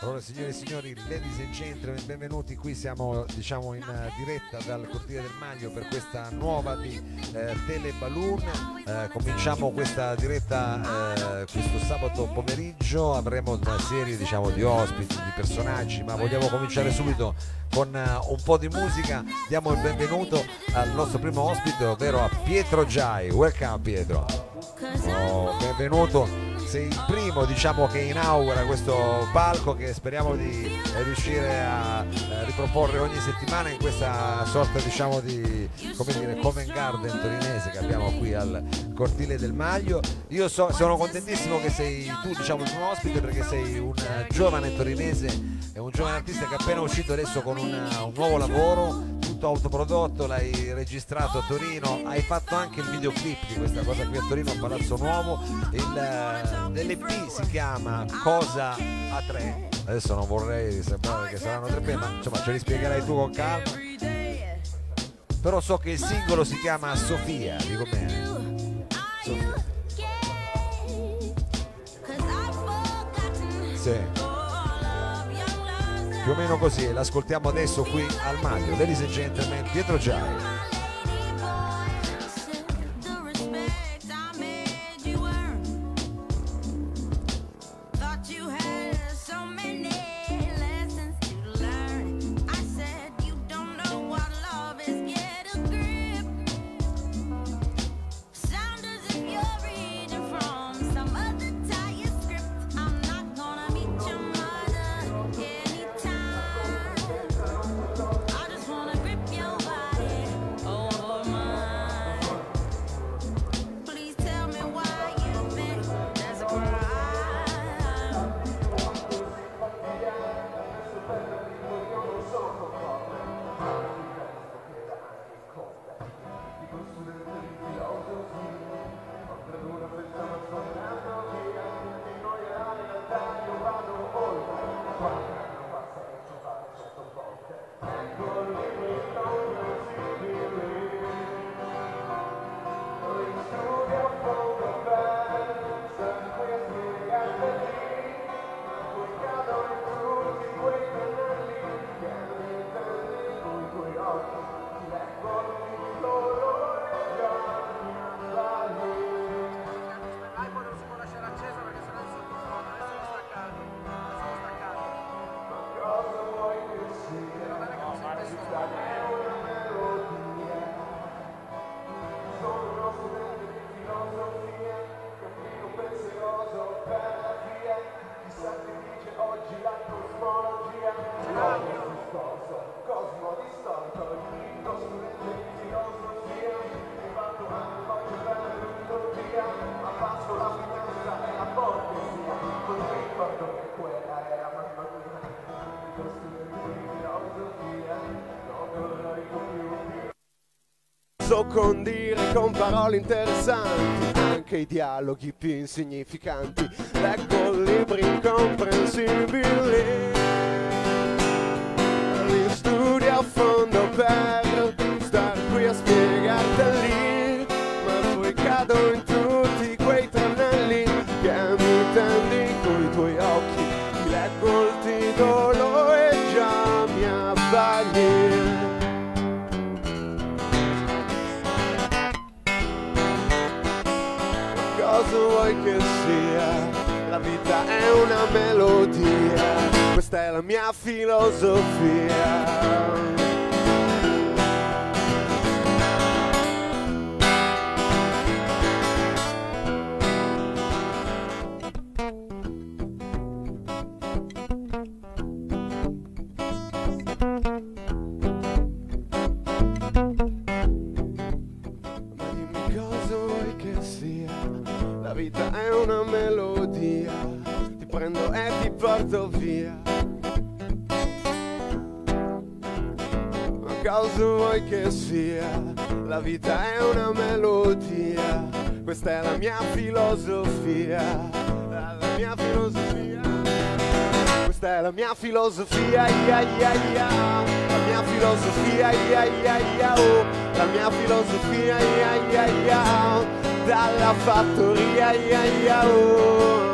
Allora signore e signori, ladies and gentlemen, benvenuti qui, siamo diciamo in eh, diretta dal cortile del Maglio per questa nuova di eh, Tele Balloon. Eh, cominciamo questa diretta eh, questo sabato pomeriggio, avremo una serie diciamo di ospiti, di personaggi, ma vogliamo cominciare subito con uh, un po' di musica. Diamo il benvenuto al nostro primo ospite, ovvero a Pietro Giai. Welcome Pietro. Oh, benvenuto sei il primo diciamo, che inaugura questo palco che speriamo di riuscire a eh, riproporre ogni settimana in questa sorta diciamo, di come dire, Covent Garden torinese che abbiamo qui al cortile del Maglio. Io so, sono contentissimo che sei tu diciamo, il primo ospite perché sei un giovane torinese e un giovane artista che è appena uscito adesso con una, un nuovo lavoro tutto autoprodotto, l'hai registrato a Torino, hai fatto anche il videoclip di questa cosa qui a Torino, a Palazzo Nuovo, il, l'LP si chiama Cosa a 3, adesso non vorrei sembrare che saranno tre p ma insomma ce li spiegherai tu con calma, però so che il singolo si chiama Sofia, dico bene? Sofia. Sì più o meno così, l'ascoltiamo adesso qui al Maglio. Ladies and gentlemen, Pietro Giai. So condire con parole interessanti anche i dialoghi più insignificanti. Leggo libri incomprensibili, li studio a fondo per una melodia, questa è la mia filosofia. Cosa vuoi che sia? La vita è una melodia, questa è la mia filosofia, la mia filosofia. Questa è la mia filosofia, ia, ia, ia. la mia filosofia, ia, ia, ia, oh. la mia filosofia, ia, ia, ia. dalla fattoria, ia, ia, oh.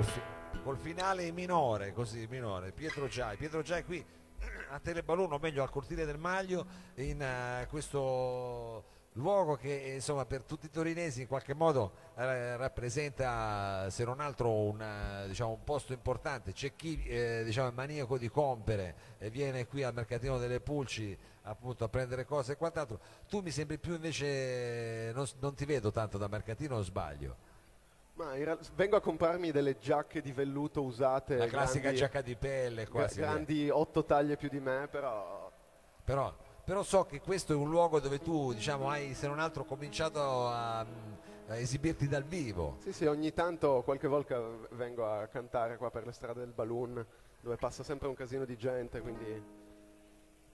Col, col finale minore, così minore. Pietro Giai, Pietro Giai qui a Telebalun, o meglio al cortile del Maglio, in eh, questo luogo che insomma per tutti i torinesi in qualche modo eh, rappresenta se non altro un, eh, diciamo, un posto importante. C'è chi eh, diciamo, è maniaco di compere e viene qui al mercatino delle pulci appunto a prendere cose e quant'altro. Tu mi sembri più invece non, non ti vedo tanto da mercatino o sbaglio real- vengo a comprarmi delle giacche di velluto usate. la classica grandi, giacca di pelle quasi grandi otto taglie più di me, però però, però so che questo è un luogo dove tu diciamo hai se non altro cominciato a, a esibirti dal vivo Sì, sì, ogni tanto, qualche volta vengo a cantare qua per le strade del Balloon, dove passa sempre un casino di gente, quindi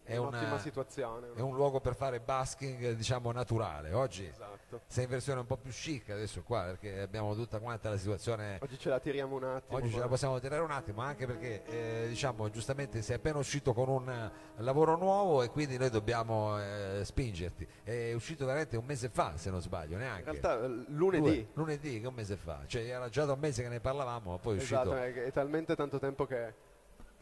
è, È una- un'ottima situazione. è un luogo per fare basking diciamo naturale oggi Esatto. sei in versione un po' più chic adesso qua perché abbiamo tutta quanta la situazione Oggi ce la tiriamo un attimo. oggi ce la possiamo tirare un attimo anche perché eh, diciamo giustamente sei appena uscito con un eh, lavoro nuovo e quindi noi dobbiamo eh, spingerti è uscito veramente un mese fa se non sbaglio In neanche realtà eh, lunedì. Due- lunedì che un mese fa cioè era già da un mese che ne parlavamo ma poi è uscito Esatto, è, è talmente tanto tempo che,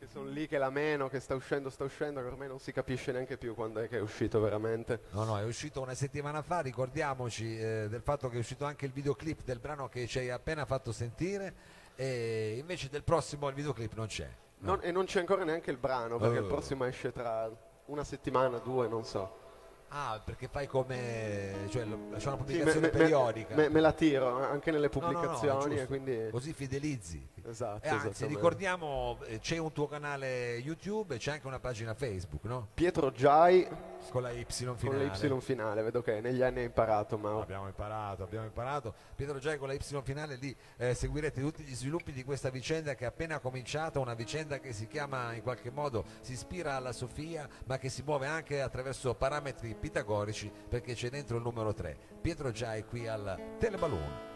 che sono lì che la meno, che sta uscendo, sta uscendo, che ormai non si capisce neanche più quando è che è uscito veramente. No, no, è uscito una settimana fa, ricordiamoci eh, del fatto che è uscito anche il videoclip del brano che ci hai appena fatto sentire e invece del prossimo il videoclip non c'è. no. Non- e non c'è ancora neanche il brano, perché Oh. il prossimo esce tra una settimana, due, non so. Ah, perché fai come... cioè c'è una Sì, me, pubblicazione me- me- periodica. me- me la tiro anche nelle No, no, no, pubblicazioni e quindi... Così fidelizzi. Esatto, E anzi, ricordiamo, eh, c'è un tuo canale YouTube e c'è anche una pagina Facebook, no? Pietro Giai Con la Y finale. con la Y finale, vedo che negli anni hai imparato, ma Abbiamo imparato, abbiamo imparato. Pietro Giai con la Y finale lì eh, seguirete tutti gli sviluppi di questa vicenda che è appena cominciata, una vicenda che si chiama in qualche modo, si ispira alla Sofia, ma che si muove anche attraverso parametri pitagorici perché c'è dentro il numero 3. Pietro Giai qui al Teleballoon.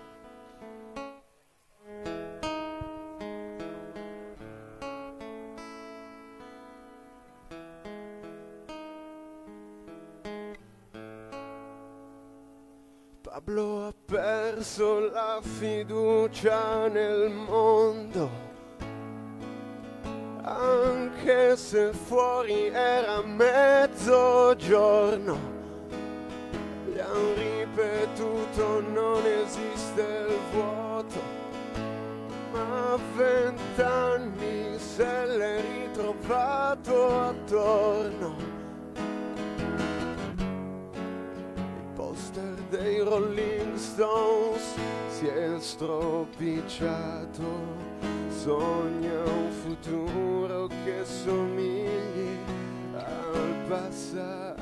Fiducia nel mondo, anche se fuori era mezzogiorno. Gli han ripetuto non esiste il vuoto, ma a vent'anni se l'è ritrovato attorno. Il poster dei Rolling Stones si è stropicciato, sogna un futuro che somigli al passato.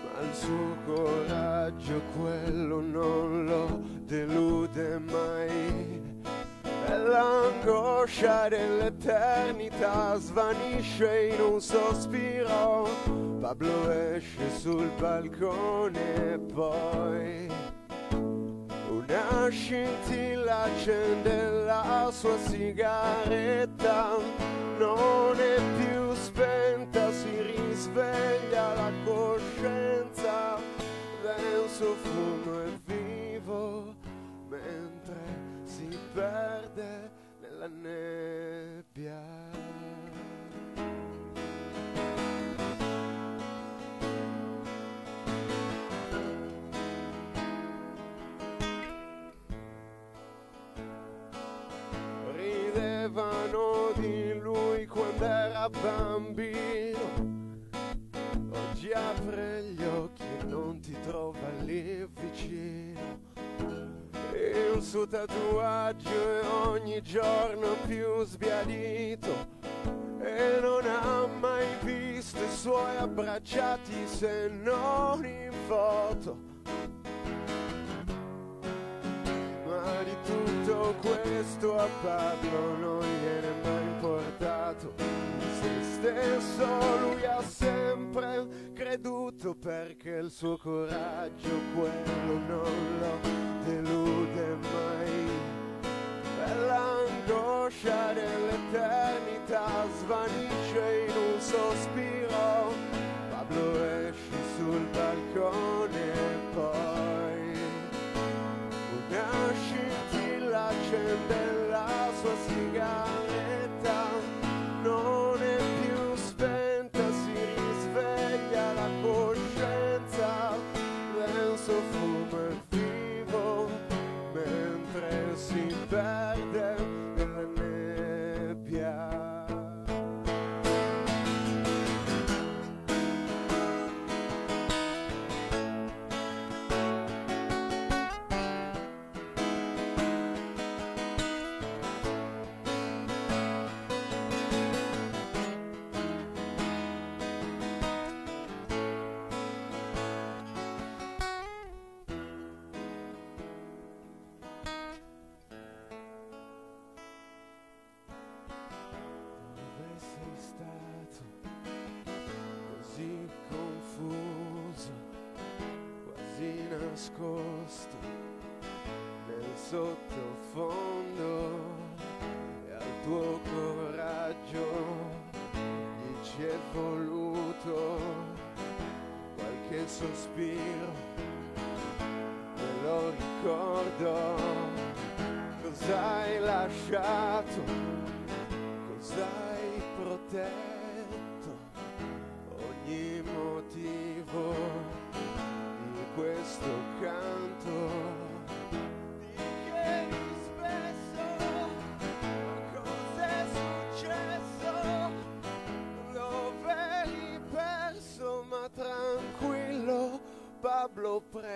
Ma il suo coraggio quello non lo delude mai. E l'angoscia dell'eternità svanisce in un sospiro. Pablo esce sul balcone e poi una scintilla accende la sua sigaretta. Non è più spenta, si risveglia la coscienza. Denso fumo e vivo mentre si perde nella nebbia. Tatuaggio è ogni giorno più sbiadito e non ha mai visto i suoi abbracciati se non in foto. Ma di tutto questo a Pablo non gliene è mai importato. Se stesso lui ha sempre creduto perché il suo coraggio quello non lo delude nascosto nel sottofondo e al tuo coraggio ci è voluto qualche sospiro, me lo ricordo, cos'hai lasciato, cos'hai protetto,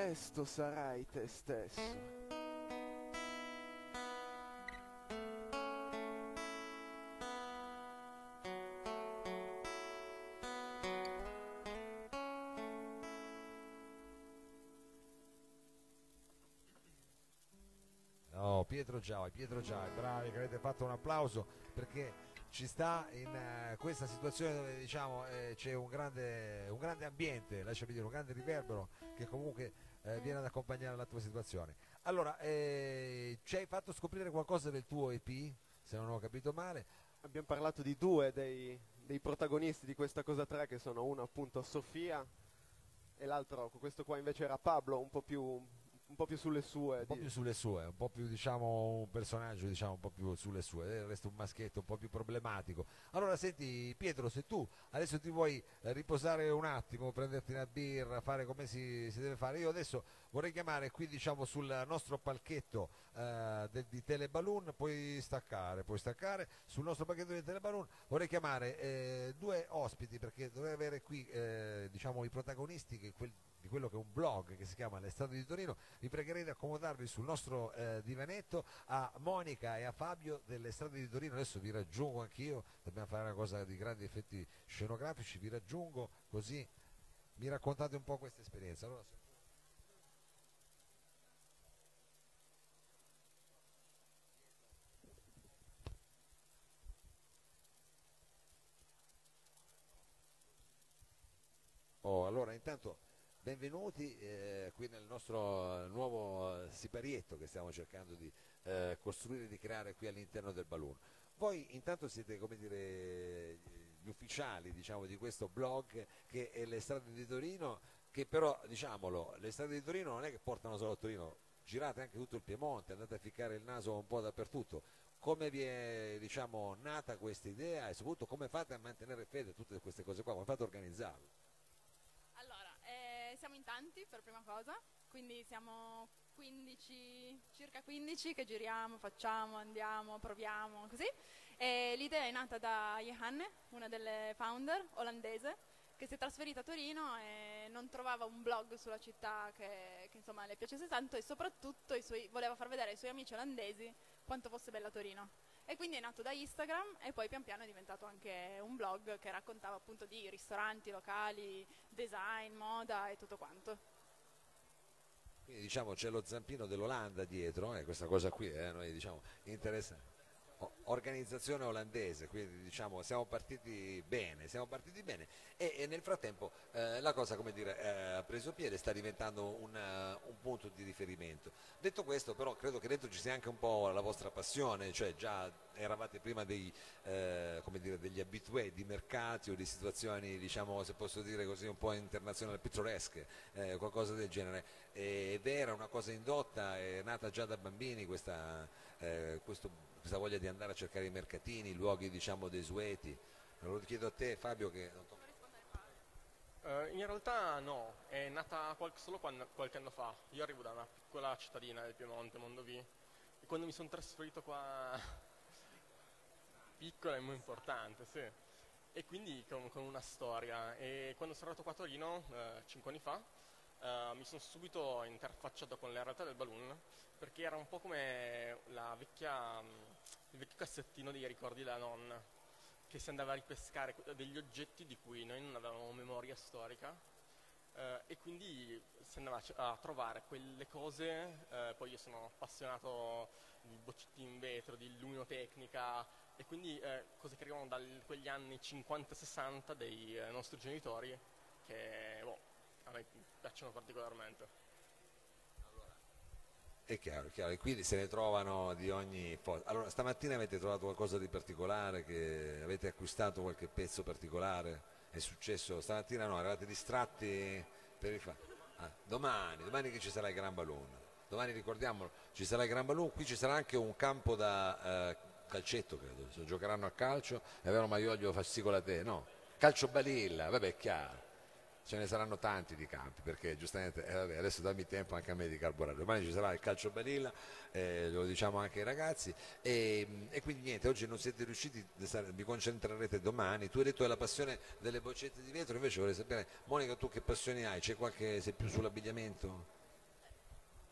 presto sarai te stesso. No, Pietro Giai, Pietro Giai, bravi che avete fatto un applauso perché ci sta in eh, questa situazione dove diciamo eh, c'è un grande, un grande ambiente, lasciami dire, un grande riverbero che comunque eh, viene ad accompagnare la tua situazione. Allora, eh, ci hai fatto scoprire qualcosa del tuo EP, se non ho capito male. Abbiamo parlato di due dei, dei protagonisti di questa cosa 3 che sono uno appunto Sofia e l'altro, questo qua invece era Pablo, un po' più, un po' più sulle sue. un po' più sulle sue, un po' più diciamo un personaggio diciamo un po' più sulle sue, del resto un maschietto un po' più problematico. Allora senti Pietro, se tu adesso ti vuoi eh, riposare un attimo, prenderti una birra, fare come si, si deve fare, io adesso vorrei chiamare qui diciamo sul nostro palchetto eh, del- di Teleballoon, puoi staccare, puoi staccare, sul nostro palchetto di Teleballoon vorrei chiamare eh, due ospiti perché dovrei avere qui eh, diciamo i protagonisti che quel- di quello che è un blog che si chiama Le Strade di Torino vi pregherei di accomodarvi sul nostro eh, divanetto a Monica e a Fabio delle strade di Torino. Adesso vi raggiungo anch'io, dobbiamo fare una cosa di grandi effetti scenografici, vi raggiungo così mi raccontate un po' questa esperienza. Allora, Oh, allora intanto benvenuti eh, qui nel nostro eh, nuovo eh, siparietto che stiamo cercando di eh, costruire e di creare qui all'interno del balloon. Voi intanto siete dire gli ufficiali diciamo, di questo blog che è le strade di Torino, che però diciamolo, le strade di Torino non è che portano solo a Torino, girate anche tutto il Piemonte, andate a ficcare il naso un po' dappertutto. Come vi è diciamo, nata questa idea e soprattutto come fate a mantenere fede a tutte queste cose qua, come fate a organizzarlo? Siamo in tanti per prima cosa, quindi siamo 15, circa 15 che giriamo, facciamo, andiamo, proviamo, così. E l'idea è nata da Johanne, una delle founder olandese, che si è trasferita a Torino e non trovava un blog sulla città che, che, insomma le piacesse tanto e soprattutto suoi- voleva far vedere ai suoi amici olandesi quanto fosse bella Torino. E quindi è nato da Instagram e poi pian piano è diventato anche un blog che raccontava appunto di ristoranti, locali, design, moda e tutto quanto. Quindi diciamo c'è lo zampino dell'Olanda dietro, e questa cosa qui eh, noi diciamo interessa. Organizzazione olandese, quindi diciamo siamo partiti bene, siamo partiti bene e, e nel frattempo eh, la cosa come dire eh, ha preso piede, sta diventando un, eh, un punto di riferimento. Detto questo però credo che dentro ci sia anche un po' la vostra passione, cioè già eravate prima dei, eh, dire, degli abitué di mercati o di situazioni diciamo se posso dire così un po' internazionali, pittoresche, eh, qualcosa del genere. Ed era una cosa indotta, è nata già da bambini questa, eh, questo- questa voglia di andare a cercare i mercatini, i luoghi diciamo desueti. Lo chiedo a te Fabio che Eh, in realtà no, è nata qual- solo quan- qualche anno fa. Io arrivo da una piccola cittadina del Piemonte, Mondovì, e quando mi sono trasferito qua, piccola e molto importante, sì. E quindi con, con una storia. E quando sono arrivato qua a Torino, eh, cinque anni fa, eh, mi sono subito interfacciato con la realtà del balloon, perché era un po' come la vecchia, mm, il vecchio cassettino dei ricordi della nonna che si andava a ripescare degli oggetti di cui noi non avevamo memoria storica eh, e quindi si andava a trovare quelle cose, eh, poi io sono appassionato di boccetti in vetro, di illuminotecnica e quindi eh, cose che arrivano da quegli anni 50-60 dei eh, nostri genitori che boh, a me piacciono particolarmente. È chiaro, è chiaro, e quindi se ne trovano di ogni posto. Allora, stamattina avete trovato qualcosa di particolare, avete acquistato qualche pezzo particolare? È successo stamattina? No, eravate distratti per il fa- ah, domani, domani che ci sarà il Gran Balloon. Domani ricordiamolo, ci sarà il Gran Balloon, qui ci sarà anche un campo da eh, calcetto, credo, giocheranno a calcio, è vero Maiolio fascicola te, no? Calcio balilla, vabbè è chiaro ce ne saranno tanti di campi perché giustamente eh, vabbè, adesso dammi tempo anche a me di carburare. Domani ci sarà il calcio balilla eh, lo diciamo anche ai ragazzi. E, e, quindi niente oggi non siete riusciti vi concentrerete domani. Tu hai detto della passione delle boccette di vetro invece vorrei sapere Monica tu che passioni hai? C'è qualche sei più sull'abbigliamento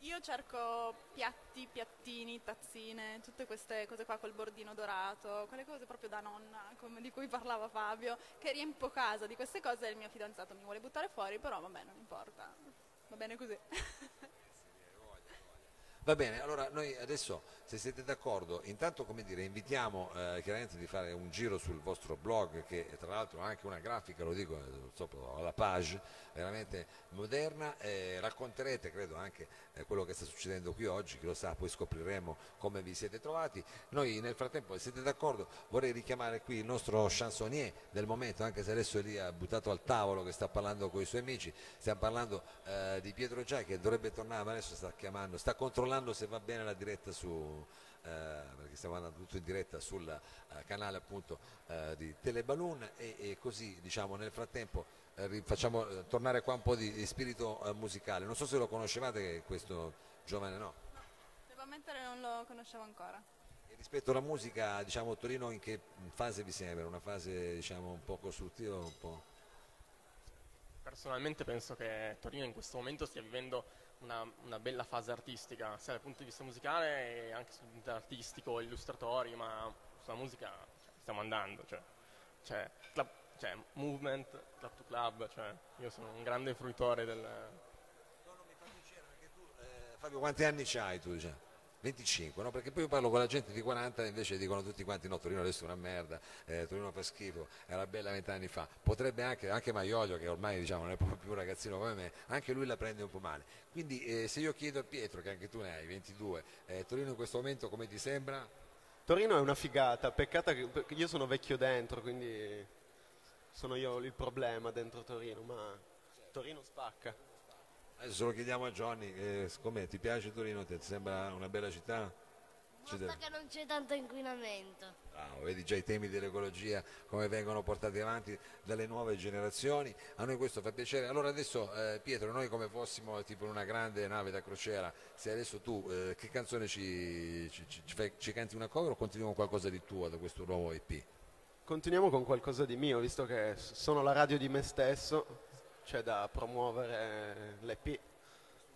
io cerco piatti, piattini, tazzine, tutte queste cose qua col bordino dorato, quelle cose proprio da nonna, come di cui parlava Fabio, che riempo casa di queste cose e il mio fidanzato mi vuole buttare fuori, però vabbè, non importa, va bene così. Va bene, allora noi adesso se siete d'accordo, intanto come dire, invitiamo eh, chiaramente di fare un giro sul vostro blog che tra l'altro ha anche una grafica, lo dico eh, alla page, veramente moderna, eh, racconterete credo anche eh, quello che sta succedendo qui oggi, chi lo sa, poi scopriremo come vi siete trovati. Noi nel frattempo, se siete d'accordo, vorrei richiamare qui il nostro chansonnier del momento, anche se adesso è lì buttato al tavolo che sta parlando con i suoi amici, stiamo parlando eh, di Pietro Giai che dovrebbe tornare, ma adesso sta chiamando, sta controllando se va bene la diretta su... Eh, perché stiamo andando tutto in diretta sul eh, canale appunto eh, di Teleballoon e, e così diciamo nel frattempo eh, facciamo eh, tornare qua un po' di, di spirito eh, musicale. Non so se lo conoscevate questo giovane, no? Devo ammettere non lo conoscevo ancora. E rispetto alla musica, diciamo Torino in che fase vi sembra? Una fase diciamo un po' costruttiva un po'? Personalmente penso che Torino in questo momento stia vivendo una, una, bella fase artistica, sia dal punto di vista musicale e anche sul punto artistico, illustratori, ma sulla musica cioè, stiamo andando. Cioè, cioè, la, cioè, movement, club to club, cioè, io sono un grande fruitore del... No, non mi fa piacere perché tu, eh, Fabio, quanti anni c'hai tu? Cioè? 25, no? perché poi io parlo con la gente di 40 e invece dicono tutti quanti no, Torino adesso è una merda, eh, Torino fa schifo, era bella vent'anni fa, potrebbe anche, anche Maiolio che ormai diciamo, non è proprio più un ragazzino come me, anche lui la prende un po' male, quindi eh, se io chiedo a Pietro che anche tu ne hai 22, eh, Torino in questo momento come ti sembra? Torino è una figata, peccato che io sono vecchio dentro, quindi sono io il problema dentro Torino, ma Torino spacca. Adesso lo chiediamo a Johnny, eh, com'è? Ti piace Torino? Ti sembra una bella città? Basta che non c'è tanto inquinamento. Bravo, vedi già i temi dell'ecologia come vengono portati avanti dalle nuove generazioni, a noi questo fa piacere. Allora adesso eh, Pietro, noi come fossimo tipo in una grande nave da crociera, se adesso tu eh, che canzone ci, ci, ci, fai, ci canti una cover o continuiamo qualcosa di tuo da questo nuovo EP? Continuiamo con qualcosa di mio, visto che sono la radio di me stesso, c'è da promuovere l'EP.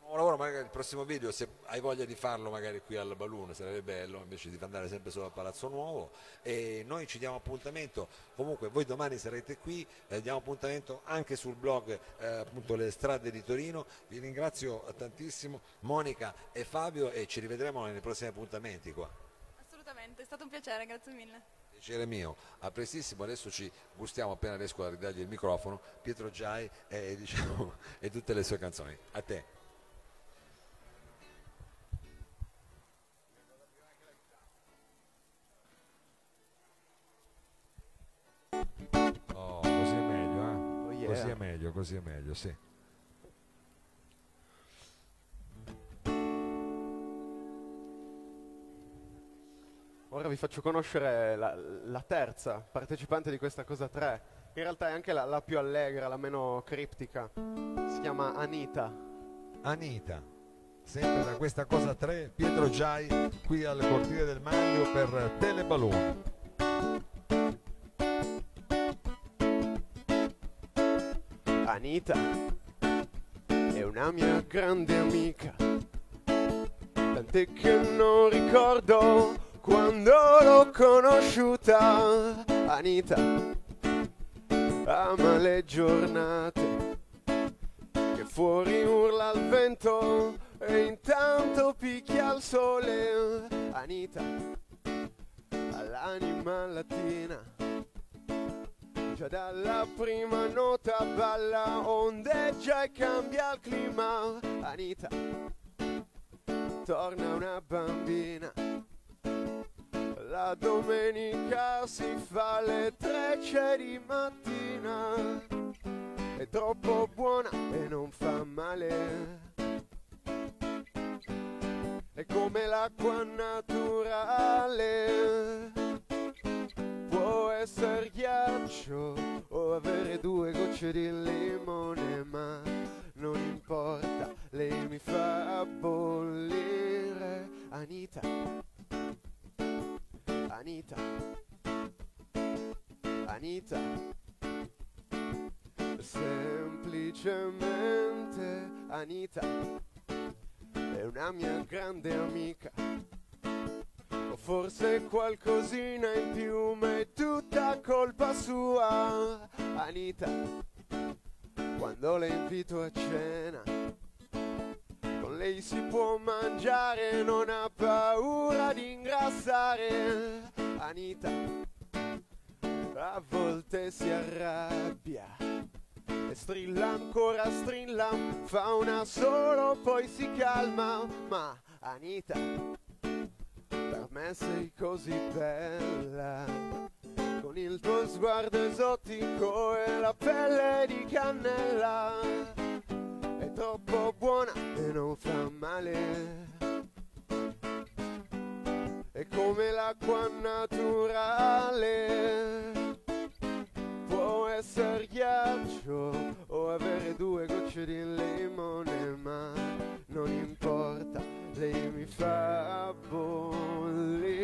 Nuovo lavoro, magari il prossimo video, se hai voglia di farlo magari qui al Balloon, sarebbe bello, invece di andare sempre solo a Palazzo Nuovo. E noi ci diamo appuntamento, comunque voi domani sarete qui, eh, diamo appuntamento anche sul blog eh, appunto Le Strade di Torino. Vi ringrazio tantissimo Monica e Fabio e ci rivedremo nei prossimi appuntamenti qua. Assolutamente, è stato un piacere, grazie mille piacere mio, a prestissimo, adesso ci gustiamo appena riesco a ridargli il microfono, Pietro Giai e, diciamo, e tutte le sue canzoni. A te. Oh, così è meglio, eh? Oh yeah. Così è meglio, così è meglio, sì. Ora vi faccio conoscere la, la, terza partecipante di questa cosa 3. In realtà è anche la, la più allegra, la meno criptica. Si chiama Anita. Anita sempre da questa cosa 3 Pietro Giai qui al cortile del Maglio per Teleballoon Anita è una mia grande amica tant'è che non ricordo quando l'ho conosciuta, Anita ama le giornate che fuori urla al vento e intanto picchia il sole. Anita ha l'anima latina, già dalla prima nota balla, ondeggia e cambia il clima. Anita torna una bambina. La domenica si fa le trecce di mattina. È troppo buona e non fa male. È come l'acqua naturale. Può essere ghiaccio o avere due gocce di limone, ma non importa, lei mi fa bollire. Anita, Anita, Anita, semplicemente Anita è una mia grande amica. O forse qualcosina in più, ma è tutta colpa sua. Anita, quando la invito a cena, con lei si può mangiare, non ha paura di ingrassare. Anita, a volte si arrabbia e strilla ancora, strilla, fa una solo, poi si calma. Ma Anita, per me sei così bella, con il tuo sguardo esotico e la pelle di cannella. È troppo buona e non fa male. È come l'acqua naturale può essere ghiaccio o avere due gocce di limone, ma non importa, lei mi fa bollire.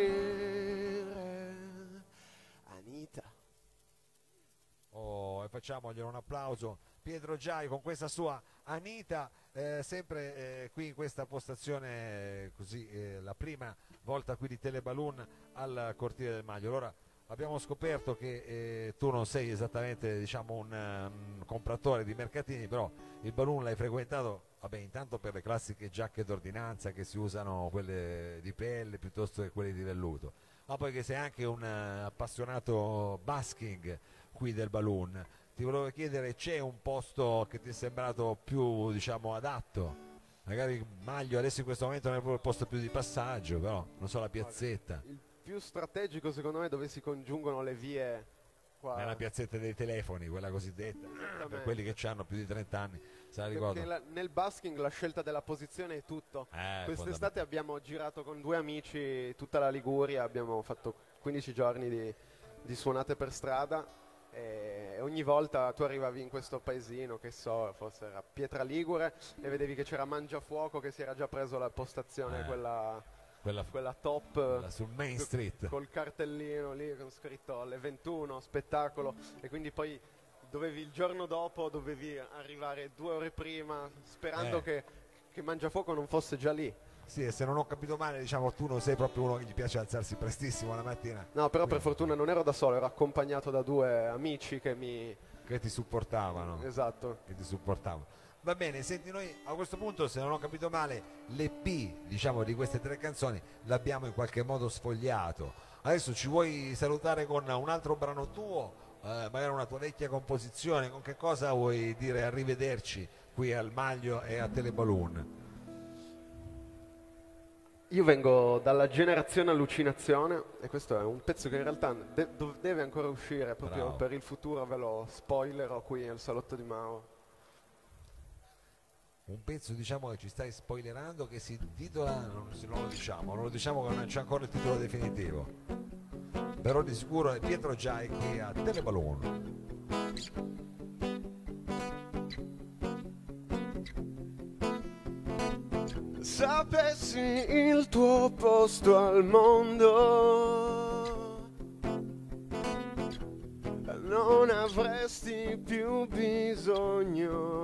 Anita. Oh, e facciamoglielo un applauso. Pietro Giai con questa sua Anita, eh, sempre eh, qui in questa postazione, eh, così eh, la prima volta qui di Teleballoon al cortile del Maglio. Allora abbiamo scoperto che eh, tu non sei esattamente diciamo, un, um, compratore di mercatini, però il balloon l'hai frequentato, vabbè, intanto per le classiche giacche d'ordinanza che si usano, quelle di pelle piuttosto che quelle di velluto, ma poi che sei anche un uh, appassionato basking qui del balloon. Ti volevo chiedere, c'è un posto che ti è sembrato più diciamo, adatto? Magari Maglio adesso in questo momento non è proprio il posto più di passaggio, però non so la piazzetta. Il più strategico secondo me è dove si congiungono le vie qua. Nella piazzetta dei telefoni, quella cosiddetta, per Esattamente. quelli che hanno più di 30 anni, la nel basking la scelta della posizione è tutto. Eh, Quest'estate abbiamo girato con due amici tutta la Liguria, abbiamo fatto 15 giorni di, di suonate per strada e ogni volta tu arrivavi in questo paesino, che so, forse era Pietra Ligure, e vedevi che c'era Mangiafuoco che si era già preso la postazione, Eh. quella, quella, quella top. quella sul Main Street. Col cartellino lì con scritto alle 21, spettacolo, e quindi poi dovevi il giorno dopo dovevi arrivare due ore prima sperando Eh. che, che Mangiafuoco non fosse già lì. Sì, e se non ho capito male, diciamo tu non sei proprio uno che gli piace alzarsi prestissimo la mattina, No, però per Quindi- fortuna non ero da solo, ero accompagnato da due amici che mi... che ti supportavano. Esatto. che ti supportavano. Va bene, senti, noi a questo punto, se non ho capito male, l'EP diciamo, di queste tre canzoni l'abbiamo in qualche modo sfogliato. Adesso ci vuoi salutare con un altro brano tuo, eh, magari una tua vecchia composizione, con che cosa vuoi dire arrivederci qui al Maglio e a Teleballoon? Io vengo dalla generazione allucinazione e questo è un pezzo che in realtà de- deve ancora uscire proprio Bravo. per il futuro, ve lo spoilerò qui al salotto di Mao. Un pezzo diciamo che ci stai spoilerando che si intitola, non, non lo diciamo, non lo diciamo che non c'è ancora il titolo definitivo. Però di sicuro è Pietro Giai qui a Teleballoon. Sapessi il tuo posto al mondo, non avresti più bisogno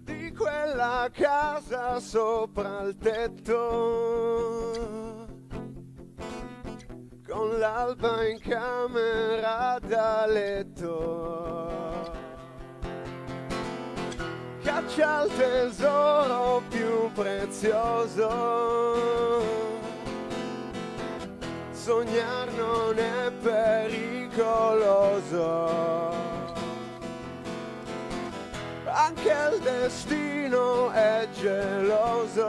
di quella casa sopra il tetto, con l'alba in camera da letto caccia il tesoro più prezioso. Sognar non è pericoloso. anche il destino è geloso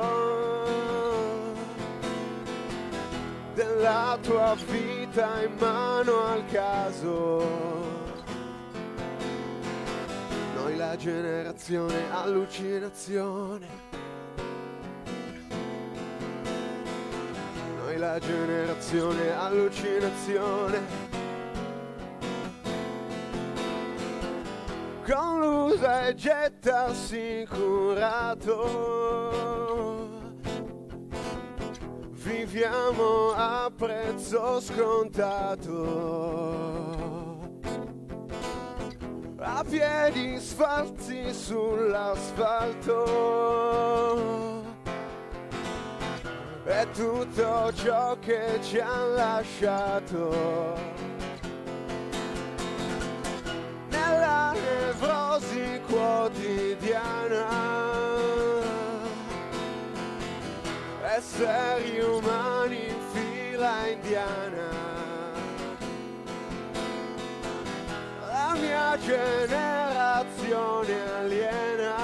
della tua vita in mano al caso. Noi la generazione allucinazione. Noi la generazione allucinazione. con l'usa e getta assicurato. Viviamo a prezzo scontato. A piedi sfalzi sull'asfalto. È tutto ciò che ci ha lasciato nella nevrosi quotidiana. Esseri umani in fila indiana. Generazione aliena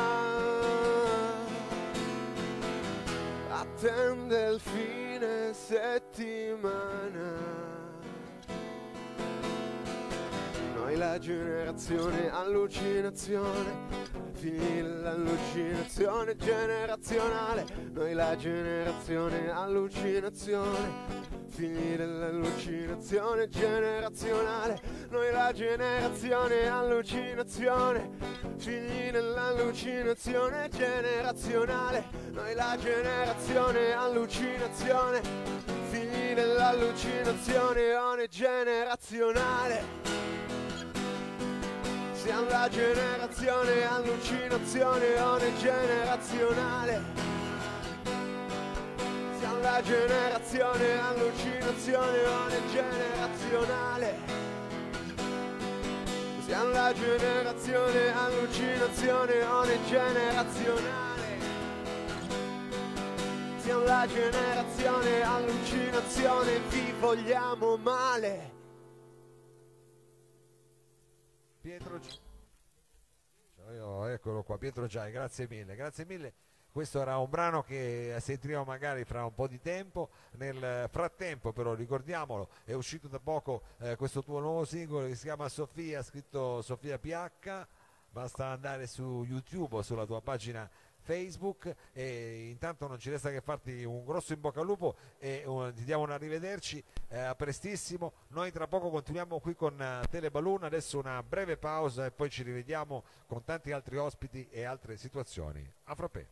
attende il fine settimana. La generazione allucinazione, figli dell'allucinazione generazionale. Noi la generazione allucinazione, figli dell'allucinazione generazionale. Noi la generazione allucinazione, figli dell'allucinazione generazionale. Noi la generazione allucinazione, figli dell'allucinazione one generazionale. Siamo la generazione allucinazione one generazionale. Siamo la generazione allucinazione one generazionale. Siamo la generazione allucinazione one generazionale. Siamo la generazione allucinazione, vi vogliamo male. Pietro Io, eccolo qua, Pietro Giai, grazie mille, grazie mille. Questo era un brano che sentiremo magari fra un po' di tempo. Nel frattempo, però, ricordiamolo, è uscito da poco eh, questo tuo nuovo singolo che si chiama Sofia, scritto Sofia PH. Basta andare su YouTube o sulla tua pagina Facebook e intanto non ci resta che farti un grosso in bocca al lupo e un, ti diamo un arrivederci eh, a prestissimo. Noi tra poco continuiamo qui con uh, Teleballoon adesso una breve pausa e poi ci rivediamo con tanti altri ospiti e altre situazioni. A frappè